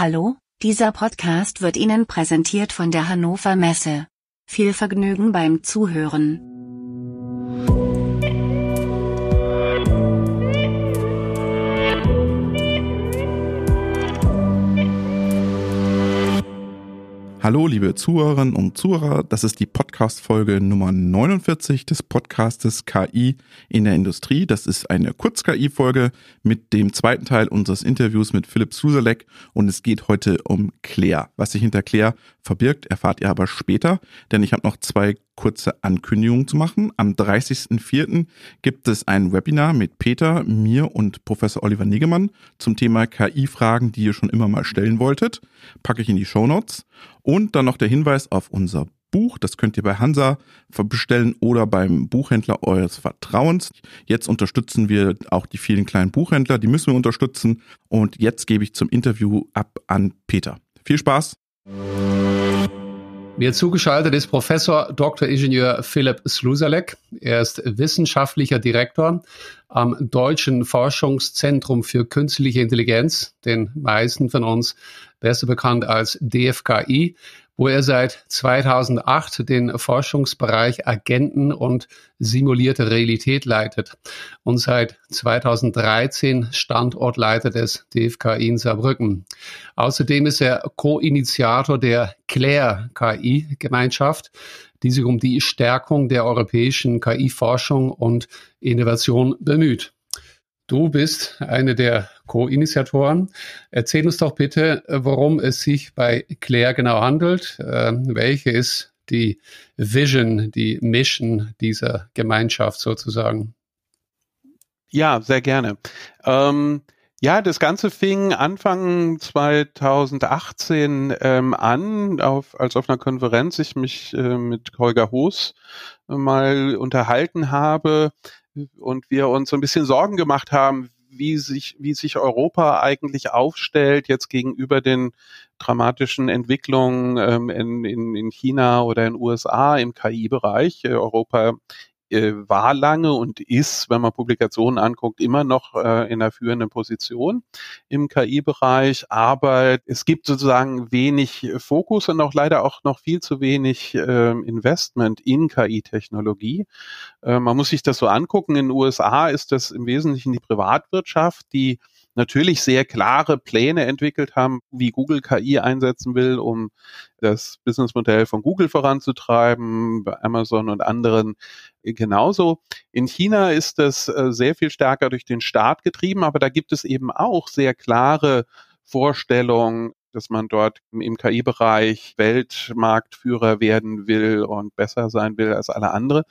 Hallo, dieser Podcast wird Ihnen präsentiert von der Hannover Messe. Viel Vergnügen beim Zuhören. Hallo, liebe Zuhörerinnen und Zuhörer, das ist die Podcast-Folge Nummer 49 des Podcastes KI in der Industrie. Das ist eine Kurz-KI-Folge mit dem zweiten Teil unseres Interviews mit Philipp Suselek und es geht heute um Claire. Was sich hinter Claire verbirgt, erfahrt ihr aber später, denn ich habe noch zwei kurze Ankündigungen zu machen. Am 30.04. gibt es ein Webinar mit Peter, mir und Professor Oliver Negemann zum Thema KI-Fragen, die ihr schon immer mal stellen wolltet. Packe ich in die Show Notes. Und dann noch der Hinweis auf unser Buch. Das könnt ihr bei Hansa bestellen oder beim Buchhändler eures Vertrauens. Jetzt unterstützen wir auch die vielen kleinen Buchhändler. Die müssen wir unterstützen. Und jetzt gebe ich zum Interview ab an Peter. Viel Spaß! Mir zugeschaltet ist Professor Dr. Ingenieur Philipp Slusalek. Er ist wissenschaftlicher Direktor am Deutschen Forschungszentrum für Künstliche Intelligenz, den meisten von uns besser bekannt als DFKI wo er seit 2008 den Forschungsbereich Agenten und simulierte Realität leitet und seit 2013 Standortleiter des DFKI in Saarbrücken. Außerdem ist er Co-Initiator der Claire KI-Gemeinschaft, die sich um die Stärkung der europäischen KI-Forschung und Innovation bemüht. Du bist eine der Co-Initiatoren. Erzähl uns doch bitte, worum es sich bei Claire genau handelt. Äh, welche ist die Vision, die Mission dieser Gemeinschaft sozusagen? Ja, sehr gerne. Ähm, ja, das Ganze fing Anfang 2018 ähm, an, auf, als auf einer Konferenz ich mich äh, mit Holger Hoos äh, mal unterhalten habe und wir uns so ein bisschen Sorgen gemacht haben, wie sich, wie sich Europa eigentlich aufstellt jetzt gegenüber den dramatischen Entwicklungen ähm, in, in, in China oder in USA im KI-Bereich. Europa äh, war lange und ist, wenn man Publikationen anguckt, immer noch äh, in einer führenden Position im KI-Bereich. Aber es gibt sozusagen wenig Fokus und auch leider auch noch viel zu wenig äh, Investment in KI-Technologie. Äh, man muss sich das so angucken. In den USA ist das im Wesentlichen die Privatwirtschaft, die natürlich sehr klare Pläne entwickelt haben, wie Google KI einsetzen will, um das Businessmodell von Google voranzutreiben, bei Amazon und anderen genauso. In China ist das äh, sehr viel stärker durch den Staat getrieben, aber da gibt es eben auch sehr klare Vorstellungen, dass man dort im KI-Bereich Weltmarktführer werden will und besser sein will als alle andere.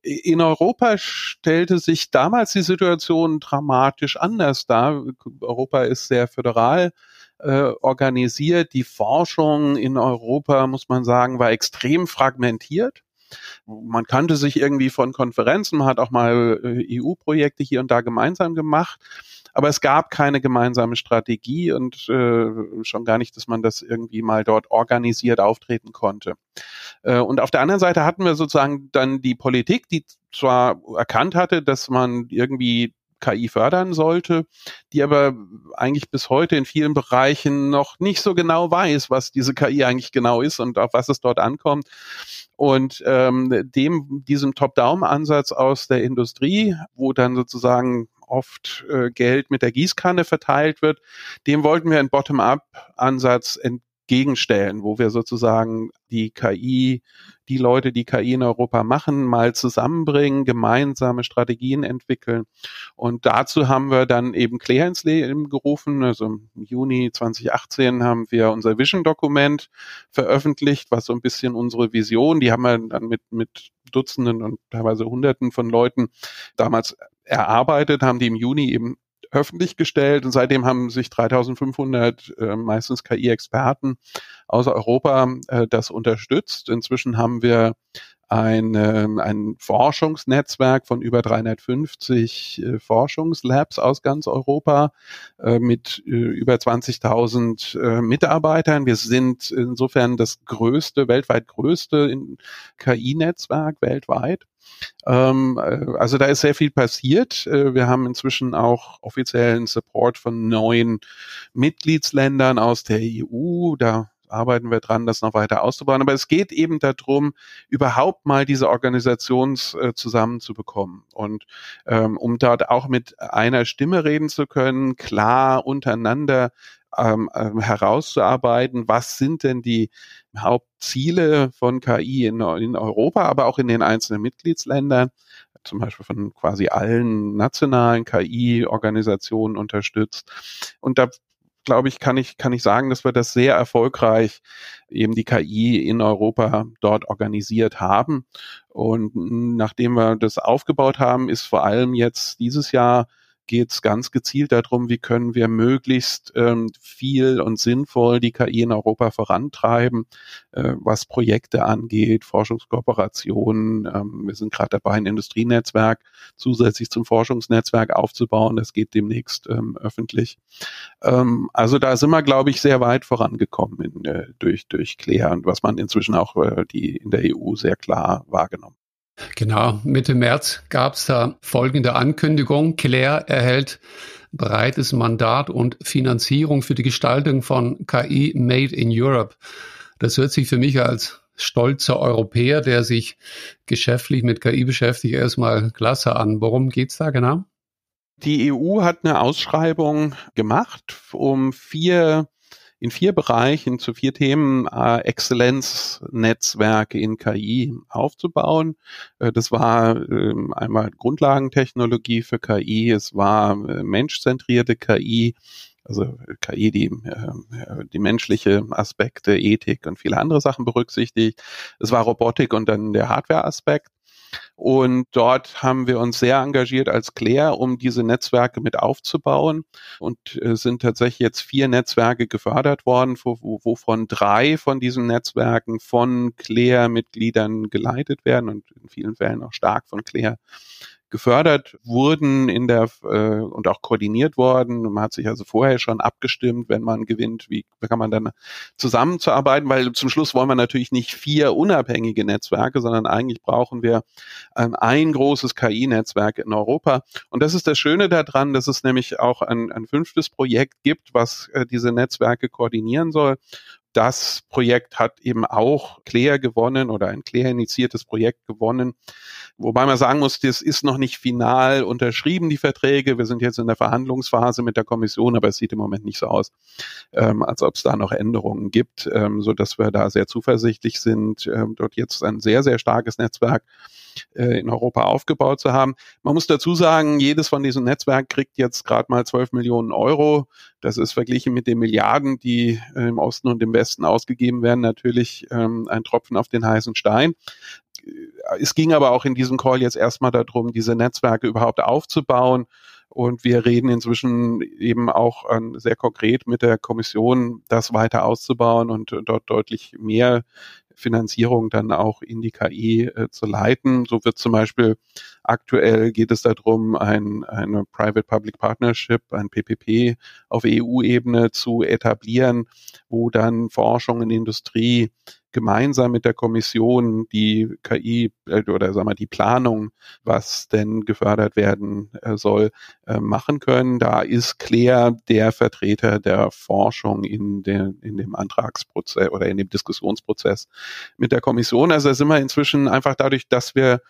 In Europa stellte sich damals die Situation dramatisch anders dar. Europa ist sehr föderal äh, organisiert. Die Forschung in Europa, muss man sagen, war extrem fragmentiert. Man kannte sich irgendwie von Konferenzen, man hat auch mal äh, EU-Projekte hier und da gemeinsam gemacht aber es gab keine gemeinsame Strategie und äh, schon gar nicht, dass man das irgendwie mal dort organisiert auftreten konnte. Äh, und auf der anderen Seite hatten wir sozusagen dann die Politik, die zwar erkannt hatte, dass man irgendwie KI fördern sollte, die aber eigentlich bis heute in vielen Bereichen noch nicht so genau weiß, was diese KI eigentlich genau ist und auf was es dort ankommt. Und ähm, dem, diesem Top-Down-Ansatz aus der Industrie, wo dann sozusagen oft äh, Geld mit der Gießkanne verteilt wird, dem wollten wir einen Bottom-up-Ansatz entgegenstellen, wo wir sozusagen die KI, die Leute, die KI in Europa machen, mal zusammenbringen, gemeinsame Strategien entwickeln. Und dazu haben wir dann eben Claire ins Leben gerufen. Also im Juni 2018 haben wir unser Vision-Dokument veröffentlicht, was so ein bisschen unsere Vision, die haben wir dann mit, mit Dutzenden und teilweise Hunderten von Leuten damals erarbeitet, haben die im Juni eben öffentlich gestellt und seitdem haben sich 3500 äh, meistens KI-Experten aus Europa äh, das unterstützt. Inzwischen haben wir ein, ähm, ein Forschungsnetzwerk von über 350 äh, Forschungslabs aus ganz Europa äh, mit äh, über 20.000 äh, Mitarbeitern. Wir sind insofern das größte, weltweit größte KI-Netzwerk weltweit. Ähm, äh, also da ist sehr viel passiert. Äh, wir haben inzwischen auch offiziellen Support von neuen Mitgliedsländern aus der EU. Da arbeiten wir dran, das noch weiter auszubauen. Aber es geht eben darum, überhaupt mal diese Organisation äh, zusammenzubekommen und ähm, um dort auch mit einer Stimme reden zu können, klar untereinander ähm, ähm, herauszuarbeiten, was sind denn die Hauptziele von KI in, in Europa, aber auch in den einzelnen Mitgliedsländern zum Beispiel von quasi allen nationalen KI-Organisationen unterstützt. Und da glaube ich, kann ich, kann ich sagen, dass wir das sehr erfolgreich eben die KI in Europa dort organisiert haben. Und nachdem wir das aufgebaut haben, ist vor allem jetzt dieses Jahr geht es ganz gezielt darum, wie können wir möglichst ähm, viel und sinnvoll die KI in Europa vorantreiben, äh, was Projekte angeht, Forschungskooperationen. Ähm, wir sind gerade dabei, ein Industrienetzwerk zusätzlich zum Forschungsnetzwerk aufzubauen. Das geht demnächst ähm, öffentlich. Ähm, also da sind wir, glaube ich, sehr weit vorangekommen in, äh, durch, durch Claire und was man inzwischen auch äh, die in der EU sehr klar wahrgenommen. Genau, Mitte März gab es da folgende Ankündigung. Claire erhält breites Mandat und Finanzierung für die Gestaltung von KI Made in Europe. Das hört sich für mich als stolzer Europäer, der sich geschäftlich mit KI beschäftigt, erstmal klasse an. Worum geht's da genau? Die EU hat eine Ausschreibung gemacht, um vier in vier Bereichen zu vier Themen äh, Exzellenznetzwerke in KI aufzubauen. Äh, das war äh, einmal Grundlagentechnologie für KI, es war äh, menschzentrierte KI, also KI, die äh, die menschliche Aspekte, Ethik und viele andere Sachen berücksichtigt. Es war Robotik und dann der Hardware-Aspekt. Und dort haben wir uns sehr engagiert als Claire, um diese Netzwerke mit aufzubauen. Und äh, sind tatsächlich jetzt vier Netzwerke gefördert worden, wovon drei von diesen Netzwerken von Claire-Mitgliedern geleitet werden und in vielen Fällen auch stark von Claire gefördert wurden in der äh, und auch koordiniert worden. Man hat sich also vorher schon abgestimmt, wenn man gewinnt, wie kann man dann zusammenzuarbeiten, weil zum Schluss wollen wir natürlich nicht vier unabhängige Netzwerke, sondern eigentlich brauchen wir ähm, ein großes KI-Netzwerk in Europa. Und das ist das Schöne daran, dass es nämlich auch ein, ein fünftes Projekt gibt, was äh, diese Netzwerke koordinieren soll das Projekt hat eben auch Claire gewonnen oder ein Claire initiiertes Projekt gewonnen. Wobei man sagen muss, das ist noch nicht final unterschrieben, die Verträge. Wir sind jetzt in der Verhandlungsphase mit der Kommission, aber es sieht im Moment nicht so aus, ähm, als ob es da noch Änderungen gibt, ähm, so dass wir da sehr zuversichtlich sind, ähm, dort jetzt ein sehr, sehr starkes Netzwerk äh, in Europa aufgebaut zu haben. Man muss dazu sagen, jedes von diesen Netzwerken kriegt jetzt gerade mal 12 Millionen Euro. Das ist verglichen mit den Milliarden, die äh, im Osten und im Westen ausgegeben werden, natürlich ähm, ein Tropfen auf den heißen Stein. Es ging aber auch in diesem Call jetzt erstmal darum, diese Netzwerke überhaupt aufzubauen. Und wir reden inzwischen eben auch ähm, sehr konkret mit der Kommission, das weiter auszubauen und dort deutlich mehr Finanzierung dann auch in die KI äh, zu leiten. So wird zum Beispiel aktuell geht es darum, ein, eine Private-Public Partnership, ein PPP auf EU-Ebene zu etablieren, wo dann Forschung in Industrie gemeinsam mit der Kommission die KI äh, oder sagen wir die Planung, was denn gefördert werden äh, soll, äh, machen können. Da ist Claire der Vertreter der Forschung in, der, in dem Antragsprozess oder in dem Diskussionsprozess mit der Kommission. Also da sind wir inzwischen einfach dadurch, dass wir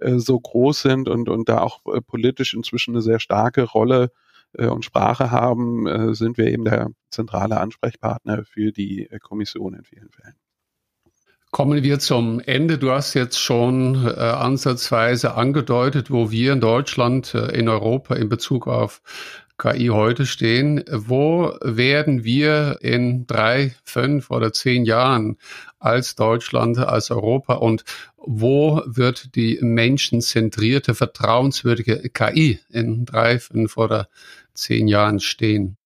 so groß sind und, und da auch politisch inzwischen eine sehr starke Rolle und Sprache haben, sind wir eben der zentrale Ansprechpartner für die Kommission in vielen Fällen. Kommen wir zum Ende. Du hast jetzt schon äh, ansatzweise angedeutet, wo wir in Deutschland, äh, in Europa in Bezug auf KI heute stehen. Wo werden wir in drei, fünf oder zehn Jahren als Deutschland, als Europa und wo wird die menschenzentrierte, vertrauenswürdige KI in drei, fünf oder zehn Jahren stehen?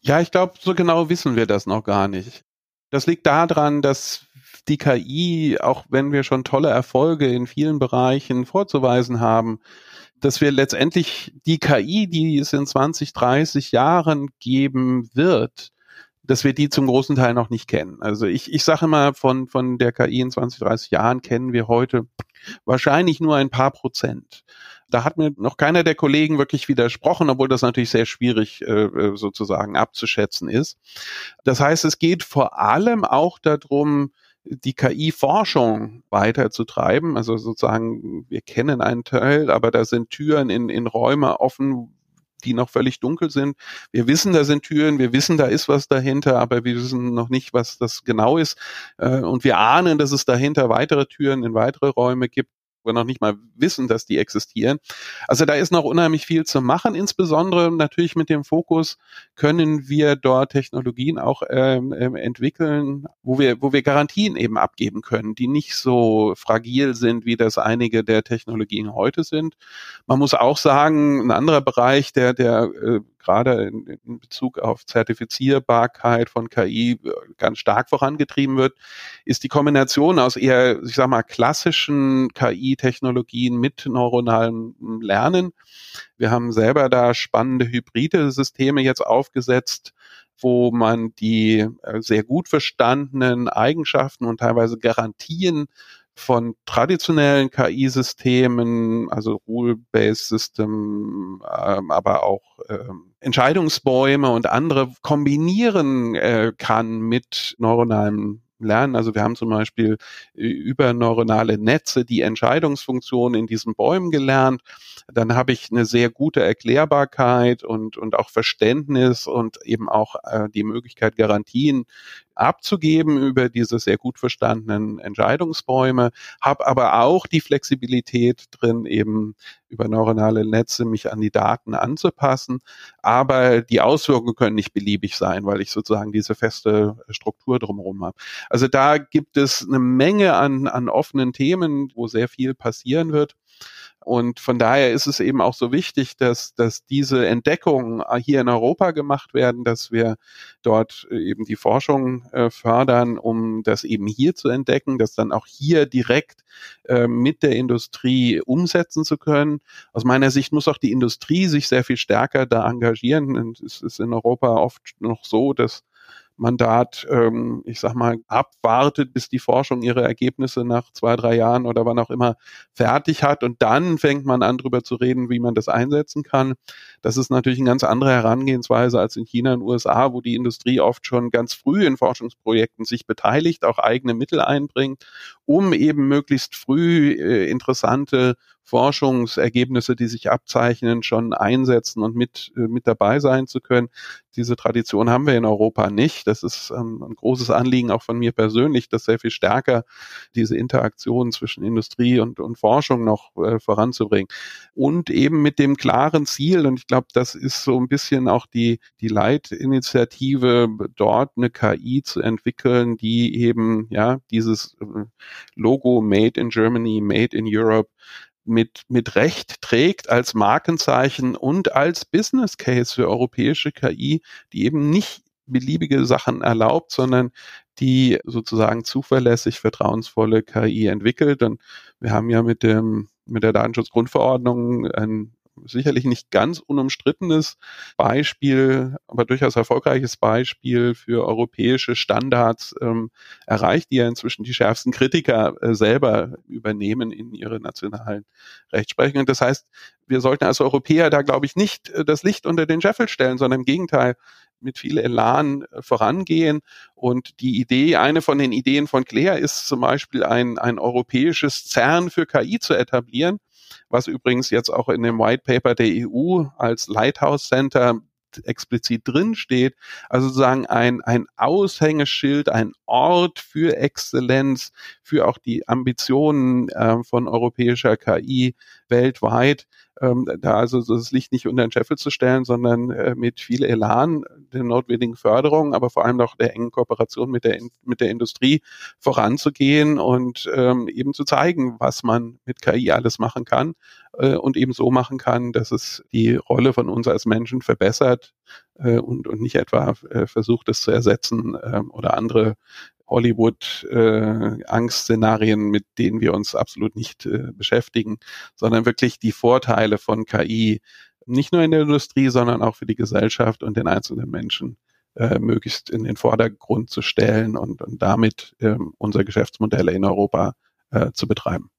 Ja, ich glaube, so genau wissen wir das noch gar nicht. Das liegt daran, dass die KI, auch wenn wir schon tolle Erfolge in vielen Bereichen vorzuweisen haben, dass wir letztendlich die KI, die es in 20, 30 Jahren geben wird, dass wir die zum großen Teil noch nicht kennen. Also ich, ich sage immer, von, von der KI in 20, 30 Jahren kennen wir heute wahrscheinlich nur ein paar Prozent. Da hat mir noch keiner der Kollegen wirklich widersprochen, obwohl das natürlich sehr schwierig äh, äh sozusagen abzuschätzen ist. Das heißt, es geht vor allem auch darum, die KI-Forschung weiterzutreiben. Also sozusagen, wir kennen einen Teil, aber da sind Türen in, in Räume offen, die noch völlig dunkel sind. Wir wissen, da sind Türen, wir wissen, da ist was dahinter, aber wir wissen noch nicht, was das genau ist. Äh, und wir ahnen, dass es dahinter weitere Türen in weitere Räume gibt wir noch nicht mal wissen, dass die existieren. Also da ist noch unheimlich viel zu machen, insbesondere natürlich mit dem Fokus, können wir dort Technologien auch ähm, ähm, entwickeln, wo wir, wo wir Garantien eben abgeben können, die nicht so fragil sind, wie das einige der Technologien heute sind. Man muss auch sagen, ein anderer Bereich, der, der äh, gerade in, in Bezug auf Zertifizierbarkeit von KI äh, ganz stark vorangetrieben wird, ist die Kombination aus eher, ich sag mal, klassischen KI-Technologien mit neuronalem Lernen. Wir haben selber da spannende hybride Systeme jetzt aufgesetzt, wo man die äh, sehr gut verstandenen Eigenschaften und teilweise Garantien von traditionellen KI-Systemen, also Rule-Based System, ähm, aber auch ähm, Entscheidungsbäume und andere kombinieren äh, kann mit neuronalem lernen. Also wir haben zum Beispiel äh, über neuronale Netze die Entscheidungsfunktion in diesen Bäumen gelernt. Dann habe ich eine sehr gute Erklärbarkeit und, und auch Verständnis und eben auch äh, die Möglichkeit, Garantien abzugeben über diese sehr gut verstandenen Entscheidungsbäume, habe aber auch die Flexibilität drin, eben über neuronale Netze mich an die Daten anzupassen. Aber die Auswirkungen können nicht beliebig sein, weil ich sozusagen diese feste Struktur drumherum habe. Also da gibt es eine Menge an, an offenen Themen, wo sehr viel passieren wird. Und von daher ist es eben auch so wichtig, dass, dass diese Entdeckungen hier in Europa gemacht werden, dass wir dort eben die Forschung äh, fördern, um das eben hier zu entdecken, das dann auch hier direkt äh, mit der Industrie umsetzen zu können. Aus meiner Sicht muss auch die Industrie sich sehr viel stärker da engagieren. Und es ist in Europa oft noch so, dass Mandat, ähm, ich sag mal, abwartet, bis die Forschung ihre Ergebnisse nach zwei, drei Jahren oder wann auch immer fertig hat. Und dann fängt man an, darüber zu reden, wie man das einsetzen kann. Das ist natürlich eine ganz andere Herangehensweise als in China und USA, wo die Industrie oft schon ganz früh in Forschungsprojekten sich beteiligt, auch eigene Mittel einbringt, um eben möglichst früh äh, interessante Forschungsergebnisse, die sich abzeichnen, schon einsetzen und mit, äh, mit dabei sein zu können. Diese Tradition haben wir in Europa nicht. Das ist ähm, ein großes Anliegen auch von mir persönlich, das sehr viel stärker diese Interaktion zwischen Industrie und, und Forschung noch äh, voranzubringen. Und eben mit dem klaren Ziel, und ich glaube, das ist so ein bisschen auch die, die Leitinitiative, dort eine KI zu entwickeln, die eben, ja, dieses äh, Logo Made in Germany, Made in Europe mit, mit Recht trägt als Markenzeichen und als Business Case für europäische KI, die eben nicht beliebige Sachen erlaubt, sondern die sozusagen zuverlässig vertrauensvolle KI entwickelt. Und wir haben ja mit dem mit der Datenschutzgrundverordnung ein sicherlich nicht ganz unumstrittenes Beispiel, aber durchaus erfolgreiches Beispiel für europäische Standards ähm, erreicht, die ja inzwischen die schärfsten Kritiker äh, selber übernehmen in ihre nationalen Rechtsprechungen. Das heißt, wir sollten als Europäer da, glaube ich, nicht äh, das Licht unter den Scheffel stellen, sondern im Gegenteil mit viel Elan äh, vorangehen. Und die Idee, eine von den Ideen von Claire ist zum Beispiel ein, ein europäisches CERN für KI zu etablieren was übrigens jetzt auch in dem White Paper der EU als Lighthouse Center explizit drin steht. Also sozusagen ein, ein Aushängeschild, ein Ort für Exzellenz, für auch die Ambitionen äh, von europäischer KI weltweit ähm, da also das Licht nicht unter den Scheffel zu stellen, sondern äh, mit viel Elan, der notwendigen Förderung, aber vor allem auch der engen Kooperation mit der, mit der Industrie voranzugehen und ähm, eben zu zeigen, was man mit KI alles machen kann äh, und eben so machen kann, dass es die Rolle von uns als Menschen verbessert äh, und, und nicht etwa äh, versucht, es zu ersetzen äh, oder andere Hollywood-Angstszenarien, äh, mit denen wir uns absolut nicht äh, beschäftigen, sondern wirklich die Vorteile von KI nicht nur in der Industrie, sondern auch für die Gesellschaft und den einzelnen Menschen äh, möglichst in den Vordergrund zu stellen und, und damit ähm, unsere Geschäftsmodelle in Europa äh, zu betreiben.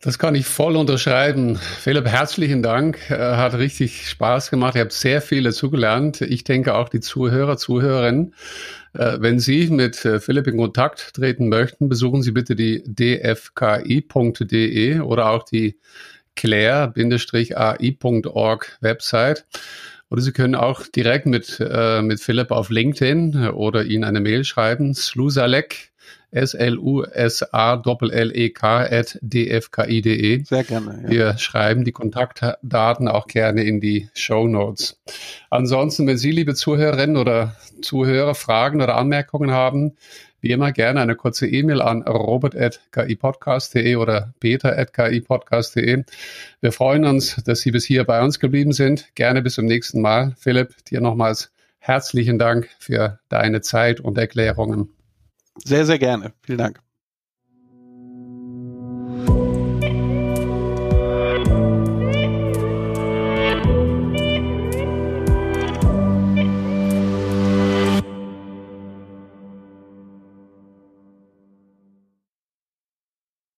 Das kann ich voll unterschreiben. Philipp, herzlichen Dank. Äh, hat richtig Spaß gemacht. Ihr habt sehr viel dazugelernt. Ich denke auch die Zuhörer, Zuhörerinnen. Äh, wenn Sie mit äh, Philipp in Kontakt treten möchten, besuchen Sie bitte die dfki.de oder auch die claire-ai.org Website. Oder Sie können auch direkt mit, mit Philipp auf LinkedIn oder ihn eine Mail schreiben, slusalek S-L-U-S-A-L-L-E-K at dfki.de. Sehr gerne. Ja. Wir schreiben die Kontaktdaten auch gerne in die Show Notes. Ansonsten, wenn Sie, liebe Zuhörerinnen oder Zuhörer, Fragen oder Anmerkungen haben, wie immer gerne eine kurze E-Mail an robert.kipodcast.de oder peter.kipodcast.de. Wir freuen uns, dass Sie bis hier bei uns geblieben sind. Gerne bis zum nächsten Mal. Philipp, dir nochmals herzlichen Dank für deine Zeit und Erklärungen. Sehr, sehr gerne. Vielen Dank.